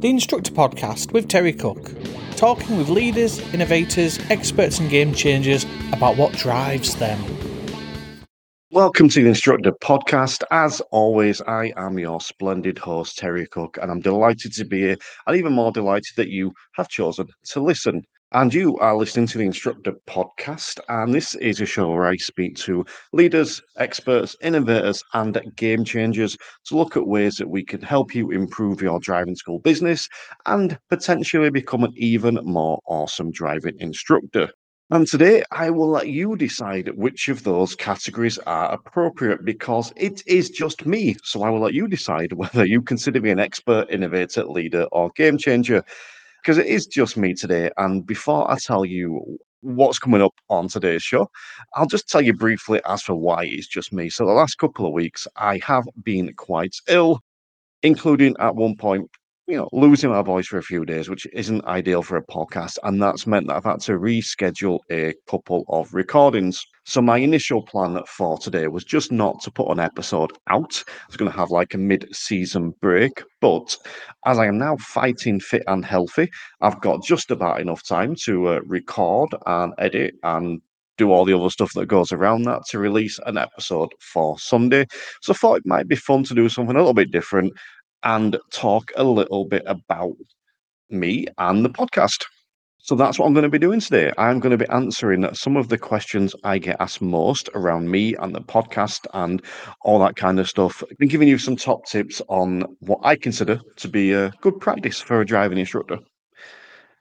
the Instructor Podcast with Terry Cook, talking with leaders, innovators, experts, and game changers about what drives them. Welcome to the Instructor Podcast. As always, I am your splendid host, Terry Cook, and I'm delighted to be here, and even more delighted that you have chosen to listen. And you are listening to the Instructor Podcast, and this is a show where I speak to leaders, experts, innovators, and game changers to look at ways that we can help you improve your driving school business and potentially become an even more awesome driving instructor. And today I will let you decide which of those categories are appropriate because it is just me. So I will let you decide whether you consider me an expert, innovator, leader, or game changer because it is just me today. And before I tell you what's coming up on today's show, I'll just tell you briefly as for why it's just me. So, the last couple of weeks, I have been quite ill, including at one point you know, losing my voice for a few days, which isn't ideal for a podcast. And that's meant that I've had to reschedule a couple of recordings. So my initial plan for today was just not to put an episode out. I was going to have like a mid-season break, but as I am now fighting fit and healthy, I've got just about enough time to uh, record and edit and do all the other stuff that goes around that to release an episode for Sunday. So I thought it might be fun to do something a little bit different and talk a little bit about me and the podcast. So that's what I'm going to be doing today. I'm going to be answering some of the questions I get asked most around me and the podcast and all that kind of stuff. Been giving you some top tips on what I consider to be a good practice for a driving instructor,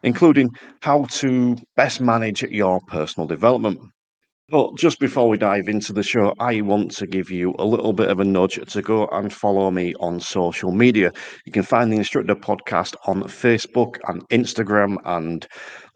including how to best manage your personal development. But just before we dive into the show, I want to give you a little bit of a nudge to go and follow me on social media. You can find the Instructor Podcast on Facebook and Instagram and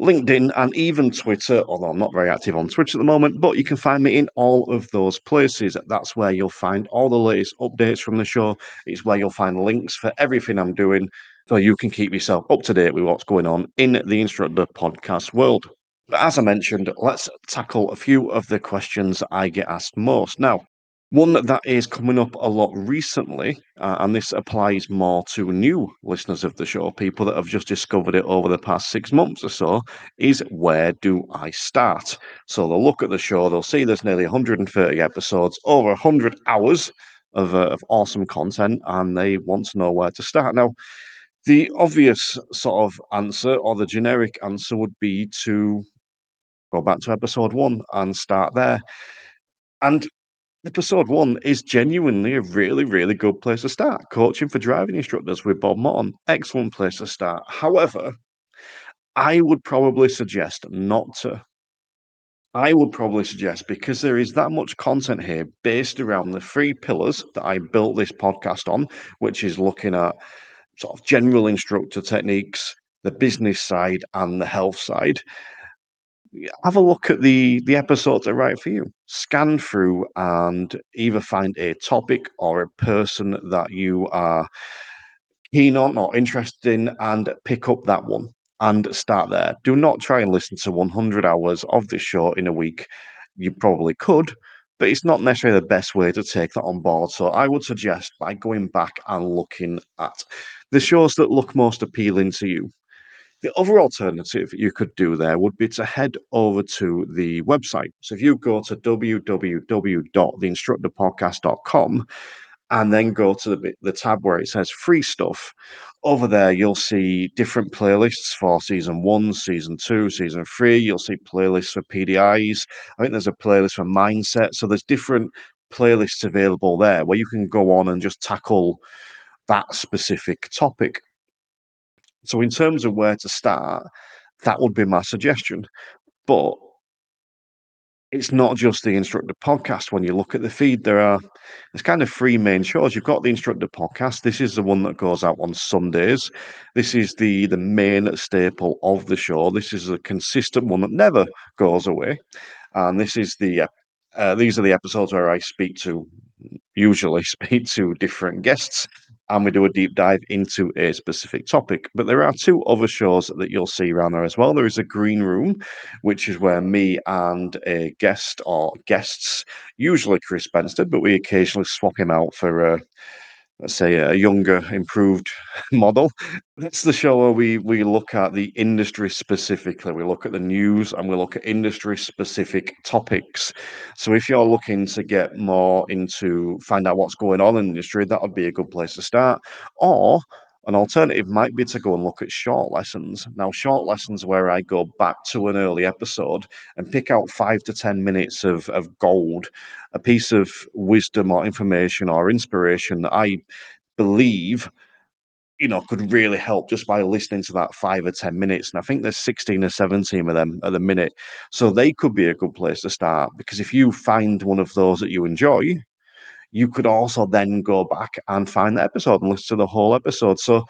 LinkedIn and even Twitter, although I'm not very active on Twitter at the moment, but you can find me in all of those places. That's where you'll find all the latest updates from the show. It's where you'll find links for everything I'm doing so you can keep yourself up to date with what's going on in the Instructor Podcast world. But as I mentioned, let's tackle a few of the questions I get asked most. Now, one that is coming up a lot recently, uh, and this applies more to new listeners of the show, people that have just discovered it over the past six months or so, is where do I start? So they'll look at the show, they'll see there's nearly 130 episodes, over 100 hours of, uh, of awesome content, and they want to know where to start. Now, the obvious sort of answer or the generic answer would be to go back to episode one and start there. And episode one is genuinely a really, really good place to start. Coaching for driving instructors with Bob Morton, excellent place to start. However, I would probably suggest not to. I would probably suggest because there is that much content here based around the three pillars that I built this podcast on, which is looking at sort of general instructor techniques, the business side, and the health side have a look at the the episodes that are right for you. Scan through and either find a topic or a person that you are keen on or interested in and pick up that one and start there. Do not try and listen to 100 hours of this show in a week. You probably could, but it's not necessarily the best way to take that on board. So I would suggest by going back and looking at the shows that look most appealing to you. The other alternative you could do there would be to head over to the website. So if you go to www.theinstructorpodcast.com and then go to the, the tab where it says free stuff, over there you'll see different playlists for season one, season two, season three. You'll see playlists for PDIs. I think there's a playlist for mindset. So there's different playlists available there where you can go on and just tackle that specific topic. So, in terms of where to start, that would be my suggestion. But it's not just the instructor podcast. When you look at the feed, there are there's kind of three main shows. You've got the instructor podcast. This is the one that goes out on Sundays. This is the the main staple of the show. This is a consistent one that never goes away. And this is the uh, these are the episodes where I speak to usually speak to different guests and we do a deep dive into a specific topic. But there are two other shows that you'll see around there as well. There is a green room, which is where me and a guest or guests, usually Chris Benstead, but we occasionally swap him out for uh, let's say a younger, improved model. That's the show where we we look at the industry specifically. We look at the news and we look at industry specific topics. So if you're looking to get more into find out what's going on in the industry, that would be a good place to start. Or an alternative might be to go and look at short lessons. Now, short lessons where I go back to an early episode and pick out five to 10 minutes of, of gold, a piece of wisdom or information or inspiration that I believe you know, could really help just by listening to that five or 10 minutes. And I think there's 16 or 17 of them at the minute. So they could be a good place to start because if you find one of those that you enjoy, you could also then go back and find the episode and listen to the whole episode. So,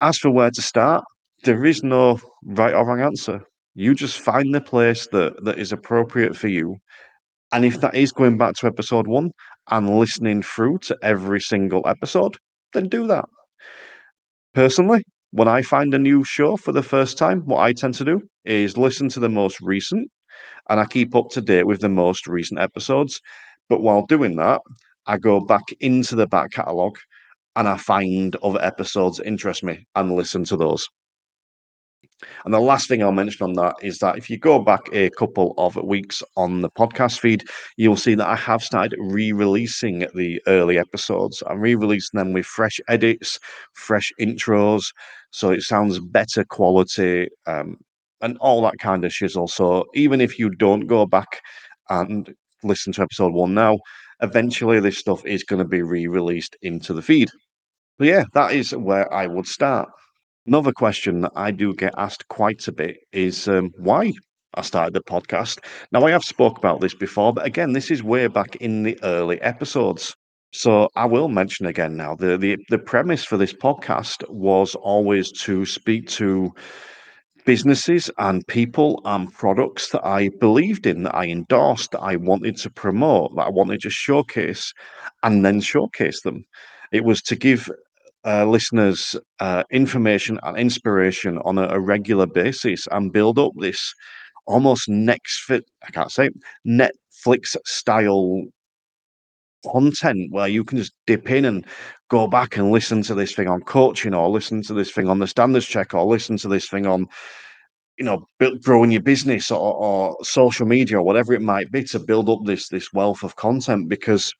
as for where to start, there is no right or wrong answer. You just find the place that, that is appropriate for you. And if that is going back to episode one and listening through to every single episode, then do that. Personally, when I find a new show for the first time, what I tend to do is listen to the most recent and I keep up to date with the most recent episodes. But while doing that, I go back into the back catalogue and I find other episodes that interest me and listen to those. And the last thing I'll mention on that is that if you go back a couple of weeks on the podcast feed, you'll see that I have started re releasing the early episodes. I'm re releasing them with fresh edits, fresh intros. So it sounds better quality um, and all that kind of shizzle. So even if you don't go back and listen to episode one now, eventually this stuff is going to be re released into the feed. But yeah, that is where I would start. Another question that I do get asked quite a bit is um, why I started the podcast. Now, I have spoke about this before, but again, this is way back in the early episodes. So I will mention again now the, the the premise for this podcast was always to speak to businesses and people and products that I believed in, that I endorsed, that I wanted to promote, that I wanted to showcase, and then showcase them. It was to give uh, listeners uh, information and inspiration on a, a, regular basis and build up this almost next fit, I can't say Netflix style content where you can just dip in and go back and listen to this thing on coaching or listen to this thing on the standards check or listen to this thing on you know build, growing your business or, or social media or whatever it might be to build up this this wealth of content because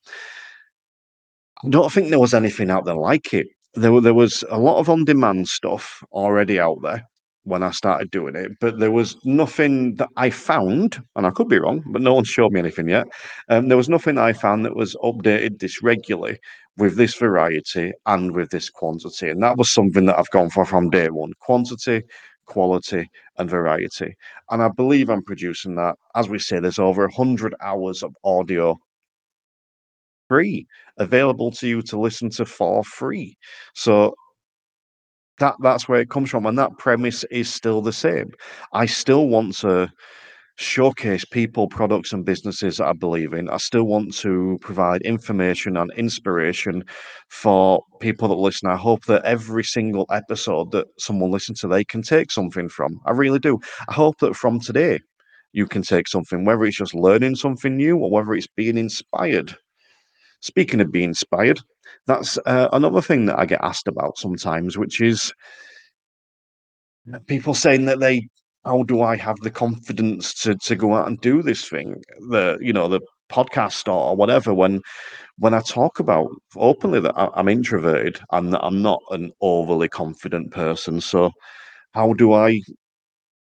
I don't think there was anything out there like it. There, there was a lot of on-demand stuff already out there when I started doing it, but there was nothing that I found, and I could be wrong, but no one showed me anything yet. Um, there was nothing I found that was updated this regularly with this variety and with this quantity, and that was something that I've gone for from day one: quantity, quality, and variety. And I believe I'm producing that. As we say, there's over 100 hours of audio free available to you to listen to for free. So that that's where it comes from and that premise is still the same. I still want to showcase people, products, and businesses that I believe in. I still want to provide information and inspiration for people that listen. I hope that every single episode that someone listens to, they can take something from. I really do. I hope that from today, you can take something, whether it's just learning something new or whether it's being inspired. Speaking of being inspired, that's uh, another thing that I get asked about sometimes, which is people saying that they how do I have the confidence to to go out and do this thing, the you know the podcast or whatever when when I talk about openly that I'm introverted and that I'm not an overly confident person. So how do I,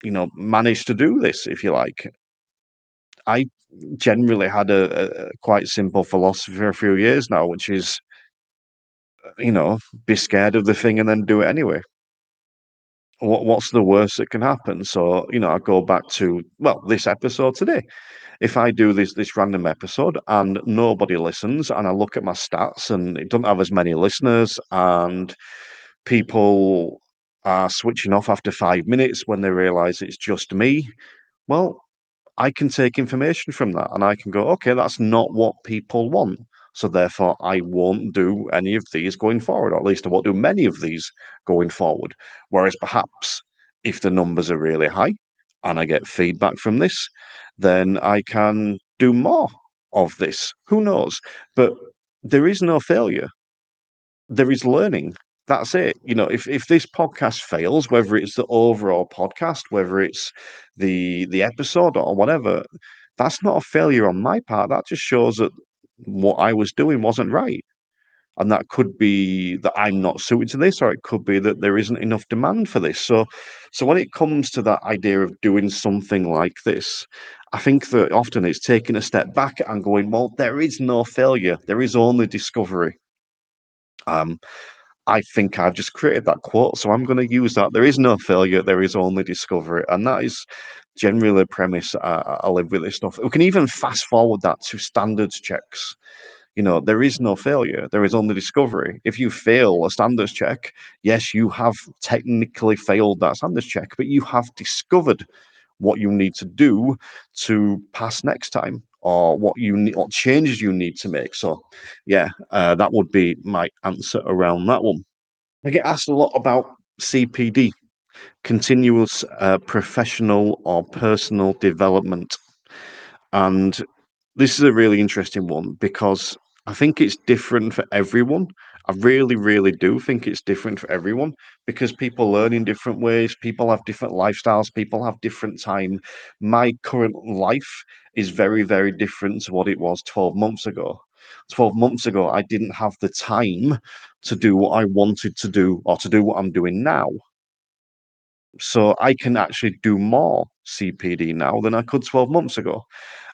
you know, manage to do this, if you like? I generally had a, a quite simple philosophy for a few years now, which is, uh, you know, be scared of the thing and then do it anyway what what's the worst that can happen? So, you know, I go back to well, this episode today. If I do this this random episode and nobody listens, and I look at my stats and it doesn't have as many listeners, and people are switching off after five minutes when they realize it's just me, well, I can take information from that and I can go, okay, that's not what people want. So therefore, I won't do any of these going forward, or at least I won't do many of these going forward. Whereas perhaps if the numbers are really high and I get feedback from this, then I can do more of this. Who knows? But there is no failure. there is learning. That's it. You know, if if this podcast fails, whether it's the overall podcast, whether it's the the episode or whatever, that's not a failure on my part. That just shows that what I was doing wasn't right. And that could be that I'm not suited to this, or it could be that there isn't enough demand for this. So so when it comes to that idea of doing something like this, I think that often it's taking a step back and going, well, there is no failure, there is only discovery. Um, I think I've just created that quote, so I'm going to use that. There is no failure, there is only discovery. And that is generally the premise I, I live with this stuff. We can even fast forward that to standards checks. You know, there is no failure, there is only discovery. If you fail a standards check, yes, you have technically failed that standards check, but you have discovered what you need to do to pass next time or what you need changes you need to make. So yeah uh, that would be my answer around that one. I get asked a lot about cpd continuous uh, professional or personal development. And this is a really interesting one because i think it's different for everyone I really, really do think it's different for everyone because people learn in different ways. People have different lifestyles. People have different time. My current life is very, very different to what it was 12 months ago. 12 months ago, I didn't have the time to do what I wanted to do or to do what I'm doing now. So I can actually do more CPD now than I could 12 months ago.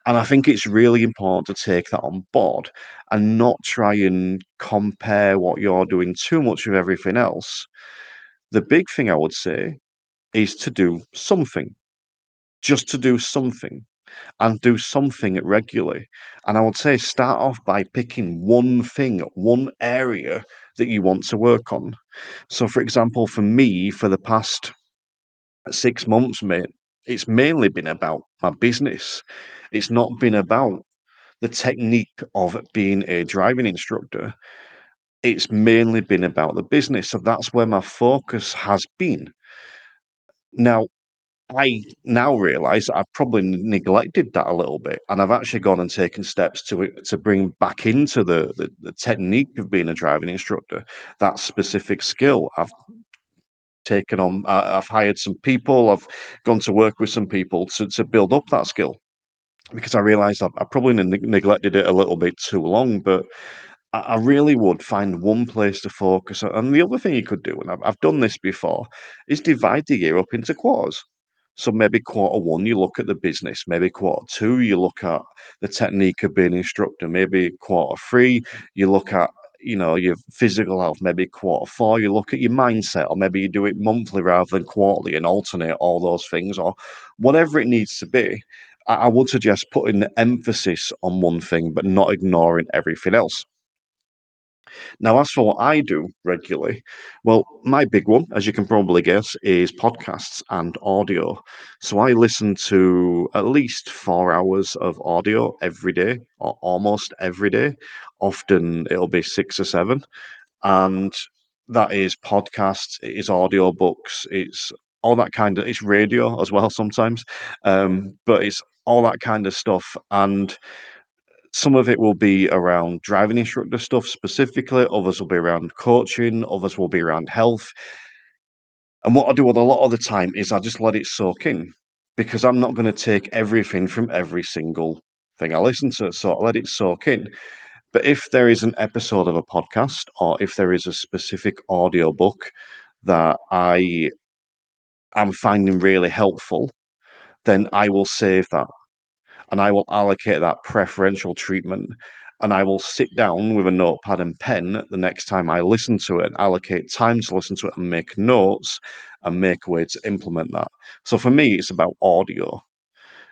And I think it's really important to take that on board and not try and compare what you're doing too much with everything else. The big thing I would say is to do something, just to do something and do something regularly. And I would say start off by picking one thing, one area that you want to work on. So, for example, for me, for the past six months, mate, it's mainly been about my business. It's not been about the technique of being a driving instructor. It's mainly been about the business. So that's where my focus has been. Now, I now realize I've probably neglected that a little bit, and I've actually gone and taken steps to to bring back into the, the, the technique of being a driving instructor, that specific skill. I've taken on, uh, I've hired some people, I've gone to work with some people to, to build up that skill because I realized I've, I probably ne- neglected it a little bit too long, but I, I really would find one place to focus. And the other thing you could do, and I've, I've done this before, is divide the year up into quarters. So maybe quarter one, you look at the business. Maybe quarter two, you look at the technique of being instructor. Maybe quarter three, you look at you know your physical health maybe quarter four you look at your mindset or maybe you do it monthly rather than quarterly and alternate all those things or whatever it needs to be I, I would suggest putting the emphasis on one thing but not ignoring everything else now, as for what I do regularly, well, my big one, as you can probably guess, is podcasts and audio. So I listen to at least four hours of audio every day, or almost every day. Often it'll be six or seven. And that is podcasts, it is audio books, it's all that kind of, it's radio as well sometimes. Um, but it's all that kind of stuff. And some of it will be around driving instructor stuff specifically, others will be around coaching, others will be around health. And what I do with a lot of the time is I just let it soak in because I'm not going to take everything from every single thing I listen to. So I let it soak in. But if there is an episode of a podcast or if there is a specific audio book that I am finding really helpful, then I will save that and I will allocate that preferential treatment. And I will sit down with a notepad and pen the next time I listen to it allocate time to listen to it and make notes and make a way to implement that. So for me, it's about audio.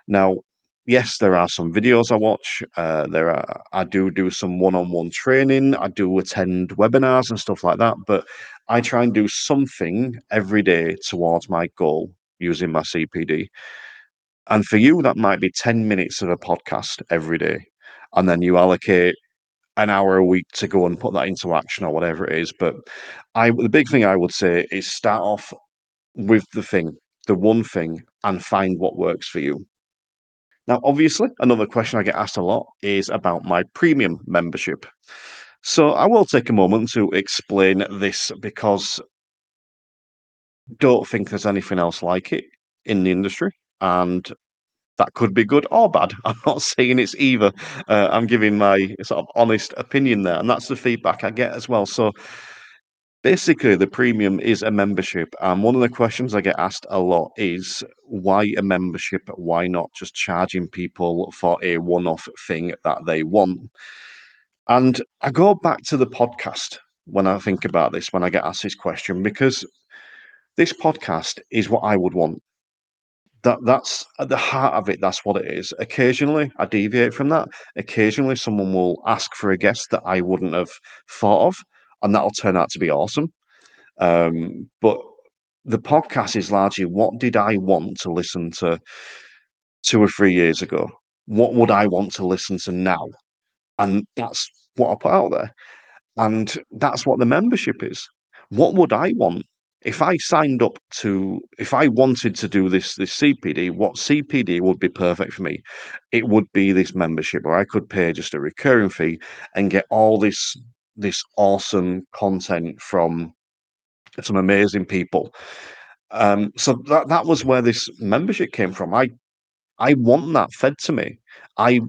Now, yes, there are some videos I watch. Uh, there are I do do some one-on-one training. I do attend webinars and stuff like that. But I try and do something every day towards my goal using my CPD. And for you, that might be 10 minutes of a podcast every day. And then you allocate an hour a week to go and put that into action or whatever it is. But I the big thing I would say is start off with the thing, the one thing, and find what works for you. Now, obviously, another question I get asked a lot is about my premium membership. So I will take a moment to explain this because don't think there's anything else like it in the industry, and that could be good or bad. I'm not saying it's either. Uh, I'm giving my sort of honest opinion there, and that's the feedback I get as well. So basically, the premium is a membership, and one of the questions I get asked a lot is why a membership? Why not just charging people for a one-off thing that they want? And I go back to the podcast when I think about this, when I get asked this question, because this podcast is what I would want. That that's at the heart of it. That's what it is. Occasionally, I deviate from that. Occasionally, someone will ask for a guest that I wouldn't have thought of, and that'll turn out to be awesome. Um, but the podcast is largely what did I want to listen to two or three years ago? What would I want to listen to now? And that's what I put out there. And that's what the membership is. What would I want if I signed up to if I wanted to do this this CPD, what CPD would be perfect for me? It would be this membership where I could pay just a recurring fee and get all this this awesome content from some amazing people. Um, so that that was where this membership came from. I I want that fed to me. I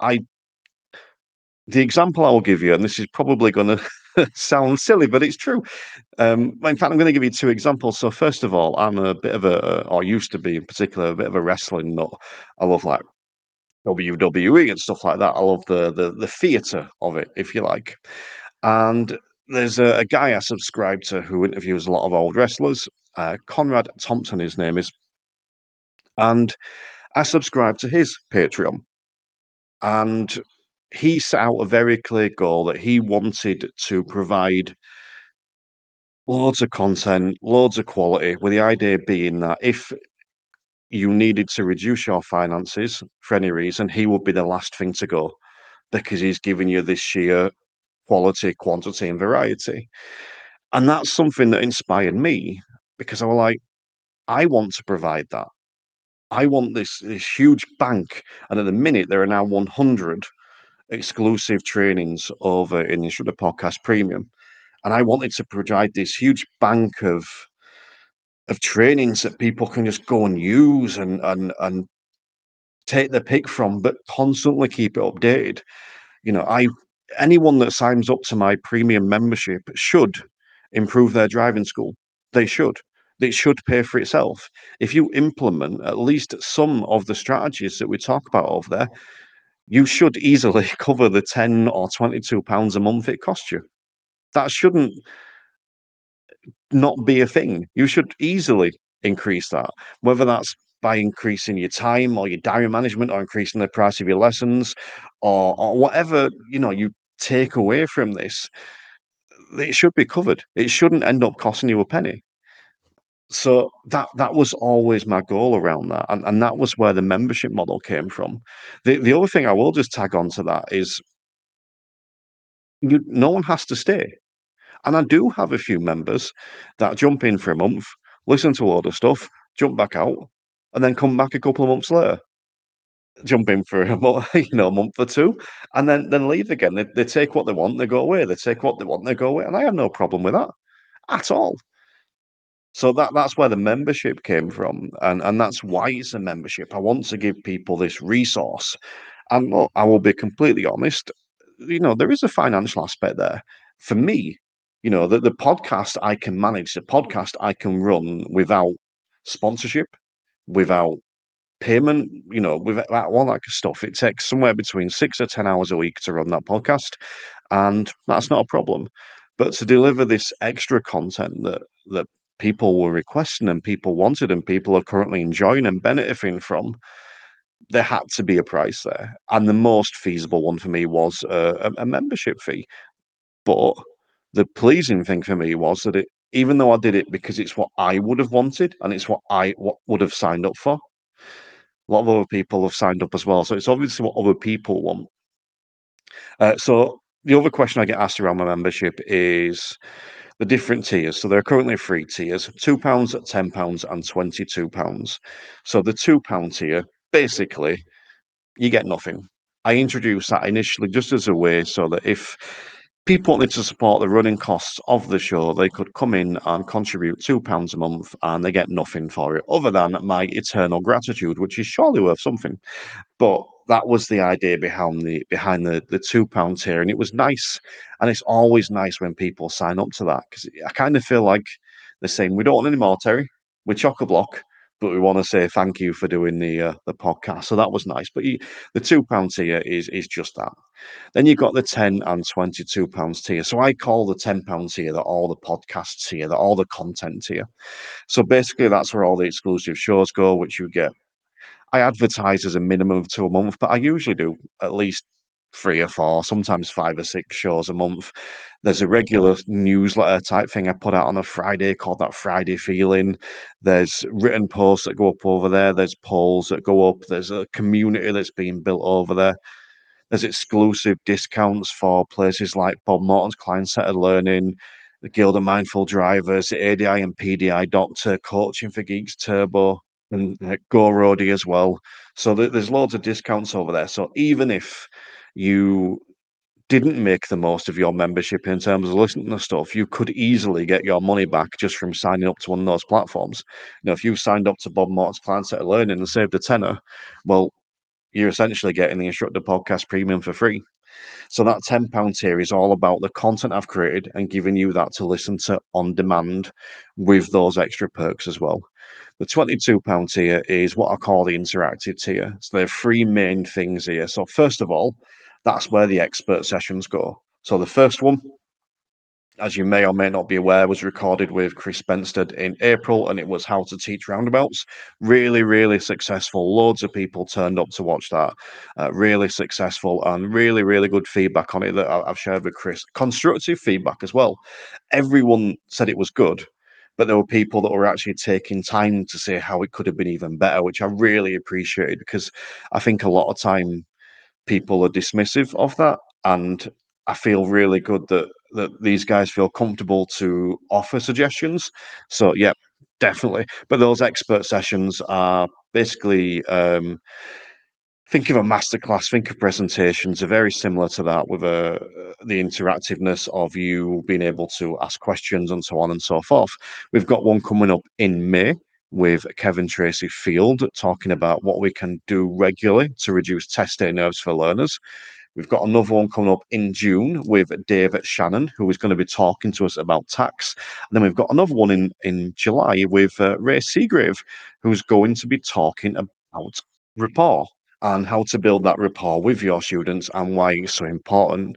I the example I will give you, and this is probably going to sound silly, but it's true. Um, in fact, I'm going to give you two examples. So, first of all, I'm a bit of a, or used to be in particular, a bit of a wrestling nut. I love like WWE and stuff like that. I love the the, the theatre of it, if you like. And there's a, a, guy I subscribe to who interviews a lot of old wrestlers. Uh, Conrad Thompson, his name is, and I subscribe to his Patreon. And he set out a very clear goal that he wanted to provide loads of content, loads of quality, with the idea being that if you needed to reduce your finances for any reason, he would be the last thing to go because he's giving you this sheer quality, quantity, and variety. And that's something that inspired me because I was like, I want to provide that. I want this this huge bank, and at the minute there are now 100 exclusive trainings over in the Instructor Podcast Premium, and I wanted to provide this huge bank of of trainings that people can just go and use and and and take the pick from, but constantly keep it updated. You know, I anyone that signs up to my premium membership should improve their driving school. They should. It should pay for itself. If you implement at least some of the strategies that we talk about over there, you should easily cover the 10 or 22 pounds a month it costs you. That shouldn't not be a thing. You should easily increase that, whether that's by increasing your time or your diary management or increasing the price of your lessons or, or whatever you know you take away from this it should be covered it shouldn't end up costing you a penny so that that was always my goal around that, and, and that was where the membership model came from. The the other thing I will just tag on to that is you, no one has to stay, and I do have a few members that jump in for a month, listen to all the stuff, jump back out, and then come back a couple of months later, jump in for a month, you know, a month or two, and then then leave again. They, they take what they want, they go away. They take what they want, they go away, and I have no problem with that at all. So that that's where the membership came from, and and that's why it's a membership. I want to give people this resource, and look, I will be completely honest. You know, there is a financial aspect there for me. You know, that the podcast I can manage, the podcast I can run without sponsorship, without payment, you know, without all that stuff. It takes somewhere between six or ten hours a week to run that podcast, and that's not a problem. But to deliver this extra content that that people were requesting and people wanted and people are currently enjoying and benefiting from, there had to be a price there. And the most feasible one for me was a, a membership fee. But the pleasing thing for me was that it, even though I did it because it's what I would have wanted and it's what I what would have signed up for, a lot of other people have signed up as well. So it's obviously what other people want. Uh, so the other question I get asked around my membership is the different tiers. So there are currently three tiers: two pounds, ten pounds, and twenty-two pounds. So the two pound tier, basically, you get nothing. I introduced that initially just as a way so that if people wanted to support the running costs of the show, they could come in and contribute £2 a month and they get nothing for it other than my eternal gratitude, which is surely worth something. But that was the idea behind the behind the the two pound tier, and it was nice. And it's always nice when people sign up to that because I kind of feel like they're saying we don't want any more Terry, we're chock a block, but we want to say thank you for doing the uh, the podcast. So that was nice. But you, the two pound tier is is just that. Then you've got the ten and twenty two pounds tier. So I call the ten pound tier that all the podcasts tier, that all the content tier. So basically, that's where all the exclusive shows go, which you get I advertise as a minimum of two a month, but I usually do at least three or four, sometimes five or six shows a month. There's a regular newsletter type thing I put out on a Friday called that Friday Feeling. There's written posts that go up over there. There's polls that go up. There's a community that's being built over there. There's exclusive discounts for places like Bob Morton's Client Centered Learning, the Guild of Mindful Drivers, ADI and PDI Doctor, Coaching for Geeks Turbo, and uh, GoRoadie as well. So th- there's loads of discounts over there. So even if you didn't make the most of your membership in terms of listening to stuff, you could easily get your money back just from signing up to one of those platforms. You if you signed up to Bob Morton's Client Centered Learning and saved a tenner, well, you're essentially getting the Instructor Podcast Premium for free. So that £10 tier is all about the content I've created and giving you that to listen to on demand with those extra perks as well. The £22 tier is what I call the interactive tier. So there are three main things here. So first of all, that's where the expert sessions go. So the first one as you may or may not be aware, was recorded with Chris Benstead in April, and it was How to Teach Roundabouts. Really, really successful. Loads of people turned up to watch that. Uh, really successful and really, really good feedback on it that I've shared with Chris. Constructive feedback as well. Everyone said it was good, but there were people that were actually taking time to say how it could have been even better, which I really appreciated because I think a lot of time people are dismissive of that. And I feel really good that that these guys feel comfortable to offer suggestions. So yeah, definitely. But those expert sessions are basically um, think of a masterclass, think of presentations are very similar to that with uh, the interactiveness of you being able to ask questions and so on and so forth. We've got one coming up in May with Kev and Tracey Field talking about what we can do regularly to reduce test day nerves for learners. We've got another one coming up in June with David Shannon, who is going to be talking to us about tax. And then we've got another one in, in July with uh, Ray Seagrave, who's going to be talking about rapport and how to build that rapport with your students and why it's so important.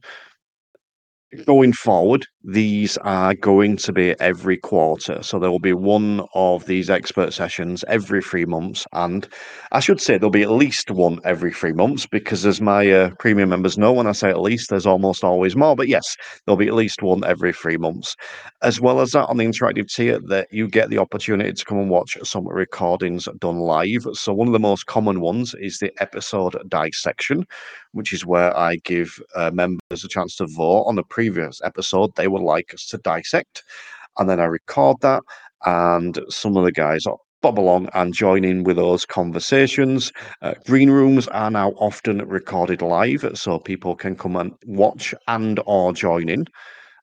Going forward, these are going to be every quarter. So there will be one of these expert sessions every three months. And I should say there'll be at least one every three months because, as my uh, premium members know, when I say at least, there's almost always more. But yes, there'll be at least one every three months. As well as that, on the interactive tier, that you get the opportunity to come and watch some recordings done live. So one of the most common ones is the episode dissection, which is where I give uh, members a chance to vote on the previous episode they would like us to dissect. And then I record that, and some of the guys bob along and join in with those conversations. Uh, green rooms are now often recorded live, so people can come and watch and or join in.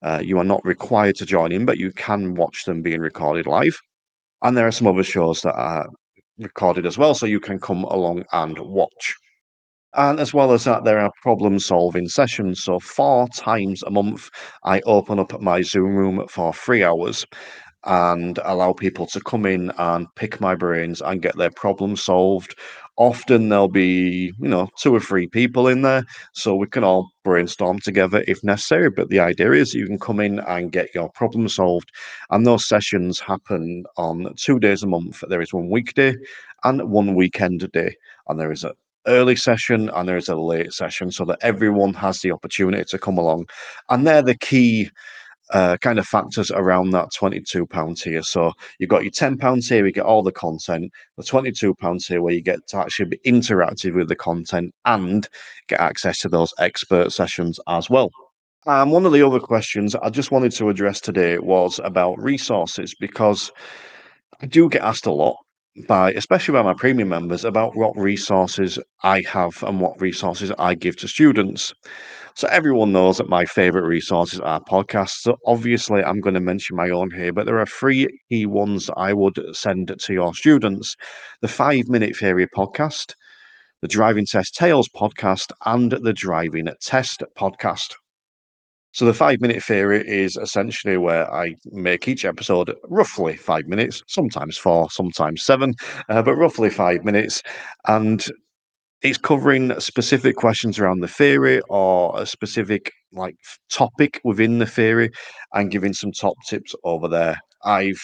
Uh, you are not required to join in, but you can watch them being recorded live. And there are some other shows that are recorded as well, so you can come along and watch. And as well as that, there are problem solving sessions. So, four times a month, I open up my Zoom room for three hours and allow people to come in and pick my brains and get their problem solved. Often there'll be, you know, two or three people in there, so we can all brainstorm together if necessary. But the idea is you can come in and get your problem solved. And those sessions happen on two days a month. There is one weekday and one weekend day. And there is a early session and there's a late session so that everyone has the opportunity to come along. And they're the key uh, kind of factors around that £22 tier. So you've got your £10 tier, you get all the content, the £22 tier where you get to actually be interactive with the content and get access to those expert sessions as well. And one of the other questions I just wanted to address today was about resources because I do get asked a lot by especially by my premium members about what resources I have and what resources I give to students. So everyone knows that my favorite resources are podcasts. So obviously, I'm going to mention my own here, but there are three key ones I would send to your students: the Five Minute Theory podcast, the Driving Test Tales podcast, and the Driving Test podcast. So the five minute theory is essentially where I make each episode roughly five minutes, sometimes four, sometimes seven, uh, but roughly five minutes. And it's covering specific questions around the theory or a specific like topic within the theory and giving some top tips over there. I've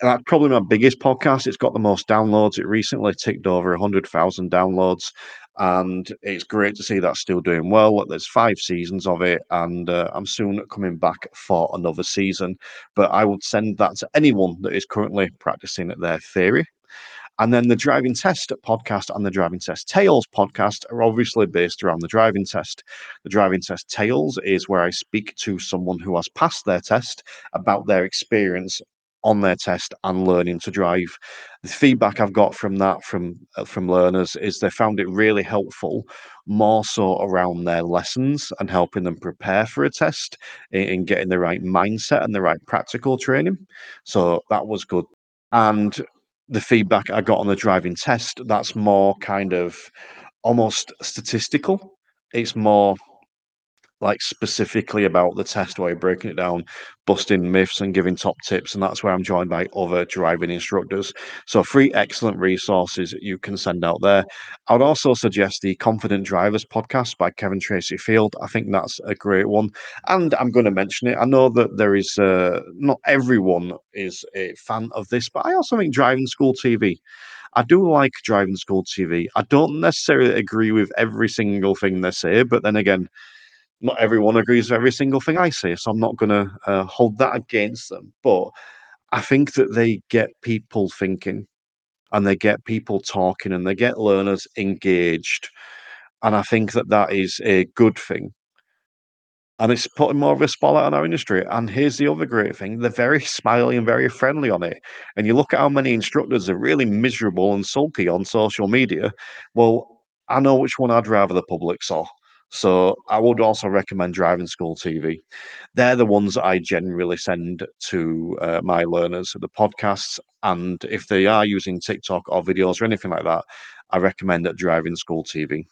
that's probably my biggest podcast. It's got the most downloads. It recently ticked over 100,000 downloads and it's great to see that's still doing well. There's five seasons of it, and uh, I'm soon coming back for another season. But I would send that to anyone that is currently practicing their theory. And then the driving test podcast and the driving test tales podcast are obviously based around the driving test. The driving test tales is where I speak to someone who has passed their test about their experience on their test and learning to drive. The feedback I've got from that from uh, from learners is they found it really helpful, more so around their lessons and helping them prepare for a test in, in getting the right mindset and the right practical training. So that was good. And the feedback I got on the driving test, that's more kind of almost statistical. It's more like specifically about the test way, breaking it down, busting myths and giving top tips. And that's where I'm joined by other driving instructors. So three excellent resources that you can send out there. I would also suggest the Confident Drivers podcast by Kev and Tracey Field. I think that's a great one. And I'm going to mention it. I know that there is uh, not everyone is a fan of this, but I also think Driving School TV. I do like driving school TV. I don't necessarily agree with every single thing they say, but then again, not everyone agrees with every single thing I say, so I'm not going to uh, hold that against them. But I think that they get people thinking and they get people talking and they get learners engaged. And I think that that is a good thing. And it's putting more of a spotlight on our industry. And here's the other great thing they're very smiley and very friendly on it. And you look at how many instructors are really miserable and sulky on social media. Well, I know which one I'd rather the public saw. So I would also recommend Driving School TV. They're the ones that I generally send to uh, my learners, the podcasts. And if they are using TikTok or videos or anything like that, I recommend that Driving School TV.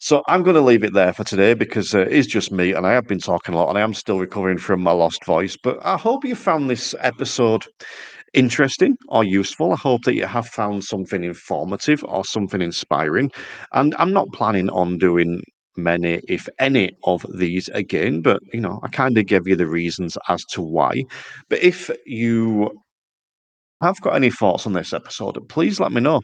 So I'm going to leave it there for today because uh, it's just me and I have been talking a lot and I am still recovering from my lost voice. But I hope you found this episode interesting or useful. I hope that you have found something informative or something inspiring. And I'm not planning on doing many, if any, of these again. But you know, I kind of give you the reasons as to why. But if you have got any thoughts on this episode, please let me know.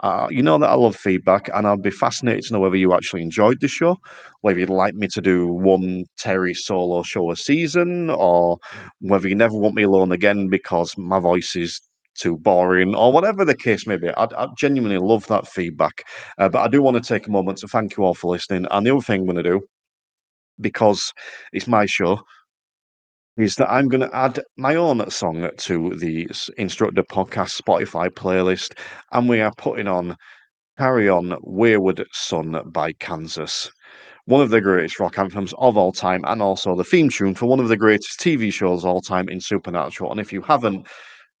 Uh, you know that I love feedback, and I'd be fascinated to know whether you actually enjoyed the show, whether you'd like me to do one Terry solo show a season, or whether you never want me alone again because my voice is too boring or whatever the case may be. I, I genuinely love that feedback. Uh, but I do want to take a moment to thank you all for listening. And the other thing I'm going to do, because it's my show, is that I'm going to add my own song to the Instructor Podcast Spotify playlist. And we are putting on Carry On Wayward Son by Kansas. One of the greatest rock anthems of all time, and also the theme tune for one of the greatest TV shows all time in Supernatural. And if you haven't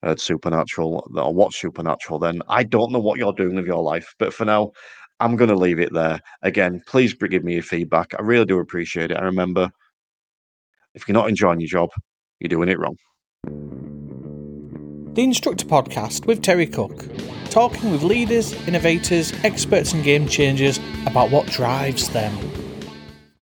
heard Supernatural or watch Supernatural, then I don't know what you're doing with your life. But for now, I'm going to leave it there. Again, please give me your feedback. I really do appreciate it. I remember, if you're not enjoying your job, you're doing it wrong. The Instructor Podcast with Terry Cook, talking with leaders, innovators, experts, and game changers about what drives them.